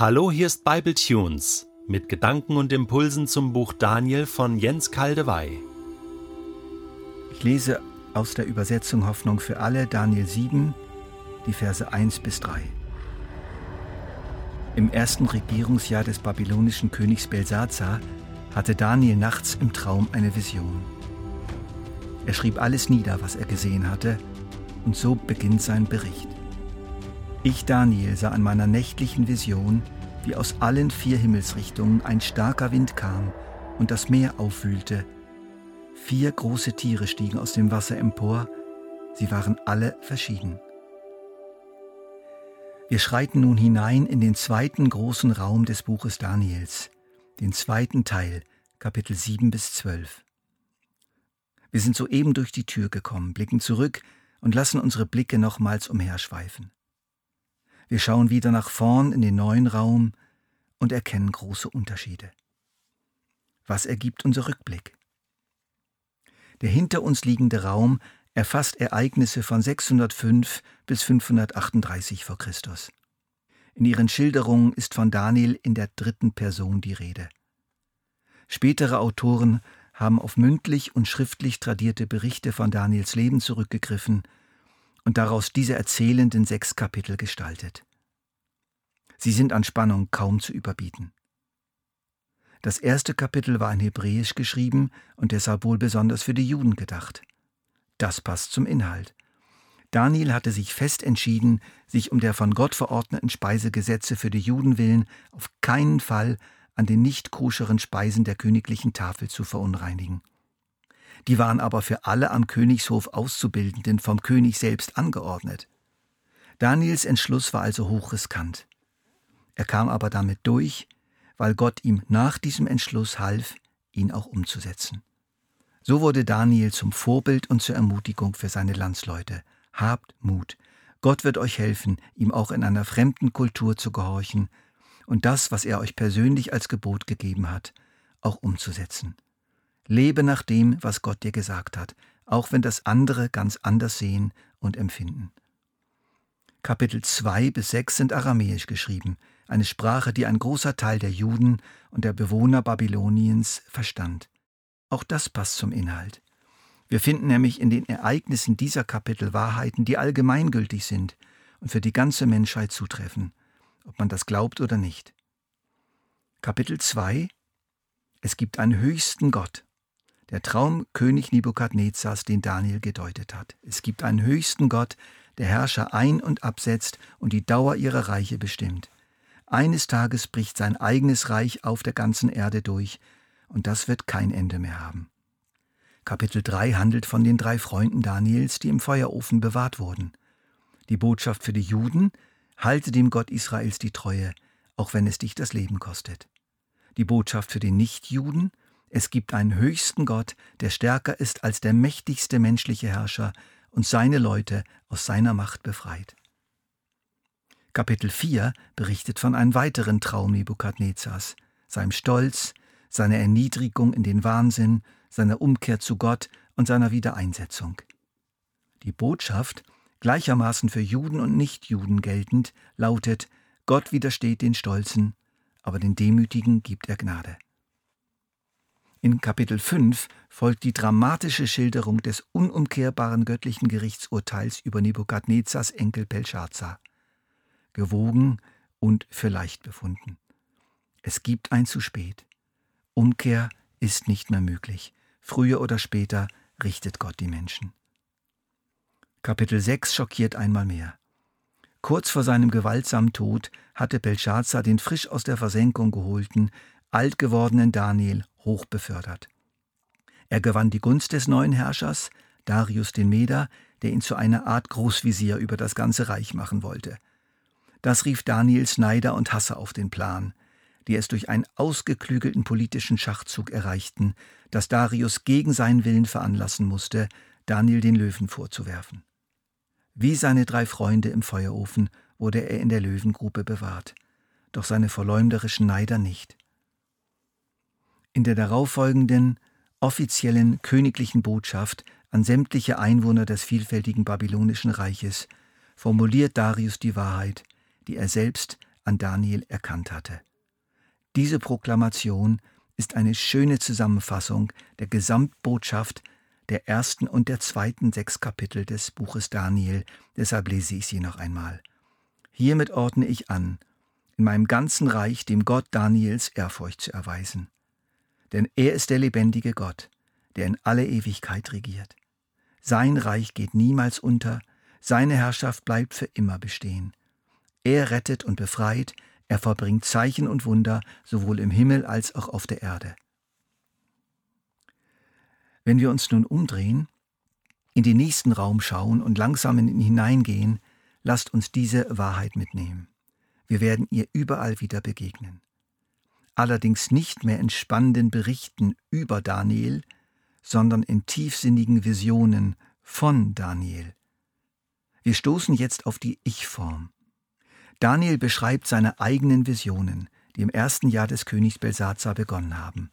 Hallo, hier ist Bible Tunes mit Gedanken und Impulsen zum Buch Daniel von Jens Kaldewey. Ich lese aus der Übersetzung Hoffnung für alle Daniel 7, die Verse 1 bis 3. Im ersten Regierungsjahr des babylonischen Königs Belsazar hatte Daniel nachts im Traum eine Vision. Er schrieb alles nieder, was er gesehen hatte, und so beginnt sein Bericht. Ich, Daniel, sah in meiner nächtlichen Vision, wie aus allen vier Himmelsrichtungen ein starker Wind kam und das Meer aufwühlte. Vier große Tiere stiegen aus dem Wasser empor, sie waren alle verschieden. Wir schreiten nun hinein in den zweiten großen Raum des Buches Daniels, den zweiten Teil, Kapitel 7 bis 12. Wir sind soeben durch die Tür gekommen, blicken zurück und lassen unsere Blicke nochmals umherschweifen. Wir schauen wieder nach vorn in den neuen Raum und erkennen große Unterschiede. Was ergibt unser Rückblick? Der hinter uns liegende Raum erfasst Ereignisse von 605 bis 538 v. Chr. In ihren Schilderungen ist von Daniel in der dritten Person die Rede. Spätere Autoren haben auf mündlich und schriftlich tradierte Berichte von Daniels Leben zurückgegriffen und daraus diese erzählenden sechs Kapitel gestaltet. Sie sind an Spannung kaum zu überbieten. Das erste Kapitel war in Hebräisch geschrieben und deshalb wohl besonders für die Juden gedacht. Das passt zum Inhalt. Daniel hatte sich fest entschieden, sich um der von Gott verordneten Speisegesetze für die Juden willen auf keinen Fall an den nicht koscheren Speisen der königlichen Tafel zu verunreinigen. Die waren aber für alle am Königshof Auszubildenden vom König selbst angeordnet. Daniels Entschluss war also hochriskant. Er kam aber damit durch, weil Gott ihm nach diesem Entschluss half, ihn auch umzusetzen. So wurde Daniel zum Vorbild und zur Ermutigung für seine Landsleute. Habt Mut. Gott wird euch helfen, ihm auch in einer fremden Kultur zu gehorchen und das, was er euch persönlich als Gebot gegeben hat, auch umzusetzen. Lebe nach dem, was Gott dir gesagt hat, auch wenn das andere ganz anders sehen und empfinden. Kapitel 2 bis 6 sind aramäisch geschrieben, eine Sprache, die ein großer Teil der Juden und der Bewohner Babyloniens verstand. Auch das passt zum Inhalt. Wir finden nämlich in den Ereignissen dieser Kapitel Wahrheiten, die allgemeingültig sind und für die ganze Menschheit zutreffen, ob man das glaubt oder nicht. Kapitel 2 Es gibt einen höchsten Gott der Traum König Nebukadnezars, den Daniel gedeutet hat. Es gibt einen höchsten Gott, der Herrscher ein- und absetzt und die Dauer ihrer Reiche bestimmt. Eines Tages bricht sein eigenes Reich auf der ganzen Erde durch, und das wird kein Ende mehr haben. Kapitel 3 handelt von den drei Freunden Daniels, die im Feuerofen bewahrt wurden. Die Botschaft für die Juden, halte dem Gott Israels die Treue, auch wenn es dich das Leben kostet. Die Botschaft für die Nichtjuden, es gibt einen höchsten Gott, der stärker ist als der mächtigste menschliche Herrscher und seine Leute aus seiner Macht befreit. Kapitel 4 berichtet von einem weiteren Traum Nebukadnezars, seinem Stolz, seiner Erniedrigung in den Wahnsinn, seiner Umkehr zu Gott und seiner Wiedereinsetzung. Die Botschaft, gleichermaßen für Juden und Nichtjuden geltend, lautet, Gott widersteht den Stolzen, aber den Demütigen gibt er Gnade. In Kapitel 5 folgt die dramatische Schilderung des unumkehrbaren göttlichen Gerichtsurteils über Nebukadnezars Enkel Belshazzar. Gewogen und für leicht befunden. Es gibt ein zu spät. Umkehr ist nicht mehr möglich. Früher oder später richtet Gott die Menschen. Kapitel 6 schockiert einmal mehr. Kurz vor seinem gewaltsamen Tod hatte Belshazzar den frisch aus der Versenkung geholten, alt gewordenen Daniel hoch befördert. Er gewann die Gunst des neuen Herrschers, Darius den Meder, der ihn zu einer Art Großvisier über das ganze Reich machen wollte. Das rief Daniels Neider und Hasser auf den Plan, die es durch einen ausgeklügelten politischen Schachzug erreichten, dass Darius gegen seinen Willen veranlassen musste, Daniel den Löwen vorzuwerfen. Wie seine drei Freunde im Feuerofen wurde er in der Löwengrube bewahrt, doch seine verleumderischen Neider nicht. In der darauffolgenden offiziellen königlichen Botschaft an sämtliche Einwohner des vielfältigen babylonischen Reiches formuliert Darius die Wahrheit, die er selbst an Daniel erkannt hatte. Diese Proklamation ist eine schöne Zusammenfassung der Gesamtbotschaft der ersten und der zweiten sechs Kapitel des Buches Daniel, deshalb lese ich sie noch einmal. Hiermit ordne ich an, in meinem ganzen Reich dem Gott Daniels Ehrfurcht zu erweisen. Denn er ist der lebendige Gott, der in alle Ewigkeit regiert. Sein Reich geht niemals unter, seine Herrschaft bleibt für immer bestehen. Er rettet und befreit, er vollbringt Zeichen und Wunder sowohl im Himmel als auch auf der Erde. Wenn wir uns nun umdrehen, in den nächsten Raum schauen und langsam in ihn hineingehen, lasst uns diese Wahrheit mitnehmen. Wir werden ihr überall wieder begegnen. Allerdings nicht mehr in spannenden Berichten über Daniel, sondern in tiefsinnigen Visionen von Daniel. Wir stoßen jetzt auf die Ich-Form. Daniel beschreibt seine eigenen Visionen, die im ersten Jahr des Königs Belsazar begonnen haben.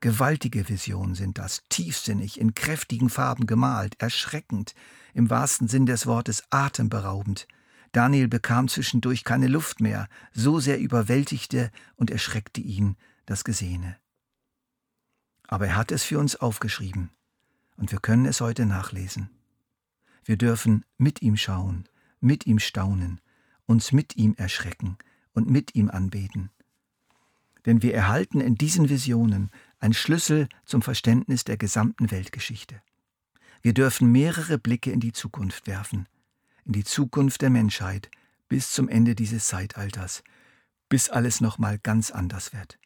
Gewaltige Visionen sind das, tiefsinnig, in kräftigen Farben gemalt, erschreckend, im wahrsten Sinn des Wortes atemberaubend. Daniel bekam zwischendurch keine Luft mehr, so sehr überwältigte und erschreckte ihn das Gesehene. Aber er hat es für uns aufgeschrieben, und wir können es heute nachlesen. Wir dürfen mit ihm schauen, mit ihm staunen, uns mit ihm erschrecken und mit ihm anbeten. Denn wir erhalten in diesen Visionen einen Schlüssel zum Verständnis der gesamten Weltgeschichte. Wir dürfen mehrere Blicke in die Zukunft werfen, in die Zukunft der Menschheit bis zum Ende dieses Zeitalters, bis alles nochmal ganz anders wird.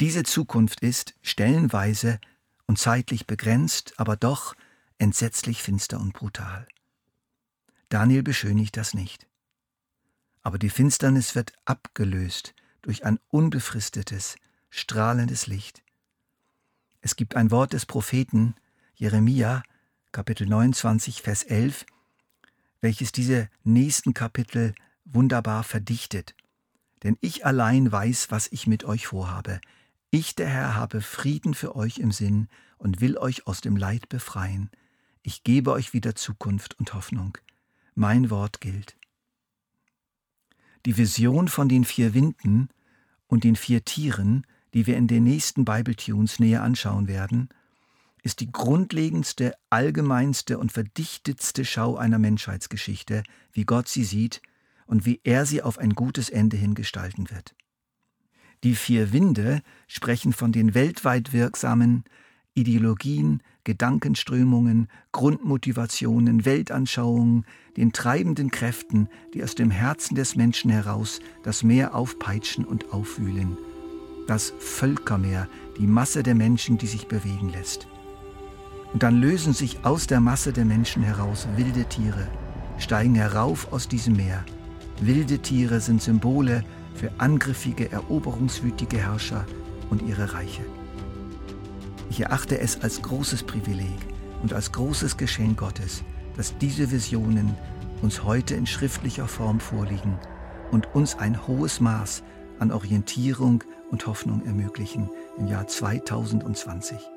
Diese Zukunft ist stellenweise und zeitlich begrenzt, aber doch entsetzlich finster und brutal. Daniel beschönigt das nicht. Aber die Finsternis wird abgelöst durch ein unbefristetes, strahlendes Licht. Es gibt ein Wort des Propheten Jeremia, Kapitel 29, Vers 11, welches diese nächsten Kapitel wunderbar verdichtet. Denn ich allein weiß, was ich mit euch vorhabe. Ich, der Herr, habe Frieden für euch im Sinn und will euch aus dem Leid befreien. Ich gebe euch wieder Zukunft und Hoffnung. Mein Wort gilt. Die Vision von den vier Winden und den vier Tieren, die wir in den nächsten Bible-Tunes näher anschauen werden, ist die grundlegendste, allgemeinste und verdichtetste Schau einer Menschheitsgeschichte, wie Gott sie sieht und wie er sie auf ein gutes Ende hin gestalten wird. Die vier Winde sprechen von den weltweit wirksamen Ideologien, Gedankenströmungen, Grundmotivationen, Weltanschauungen, den treibenden Kräften, die aus dem Herzen des Menschen heraus das Meer aufpeitschen und aufwühlen. Das Völkermeer, die Masse der Menschen, die sich bewegen lässt. Und dann lösen sich aus der Masse der Menschen heraus wilde Tiere, steigen herauf aus diesem Meer. Wilde Tiere sind Symbole für angriffige, eroberungswütige Herrscher und ihre Reiche. Ich erachte es als großes Privileg und als großes Geschenk Gottes, dass diese Visionen uns heute in schriftlicher Form vorliegen und uns ein hohes Maß an Orientierung und Hoffnung ermöglichen im Jahr 2020.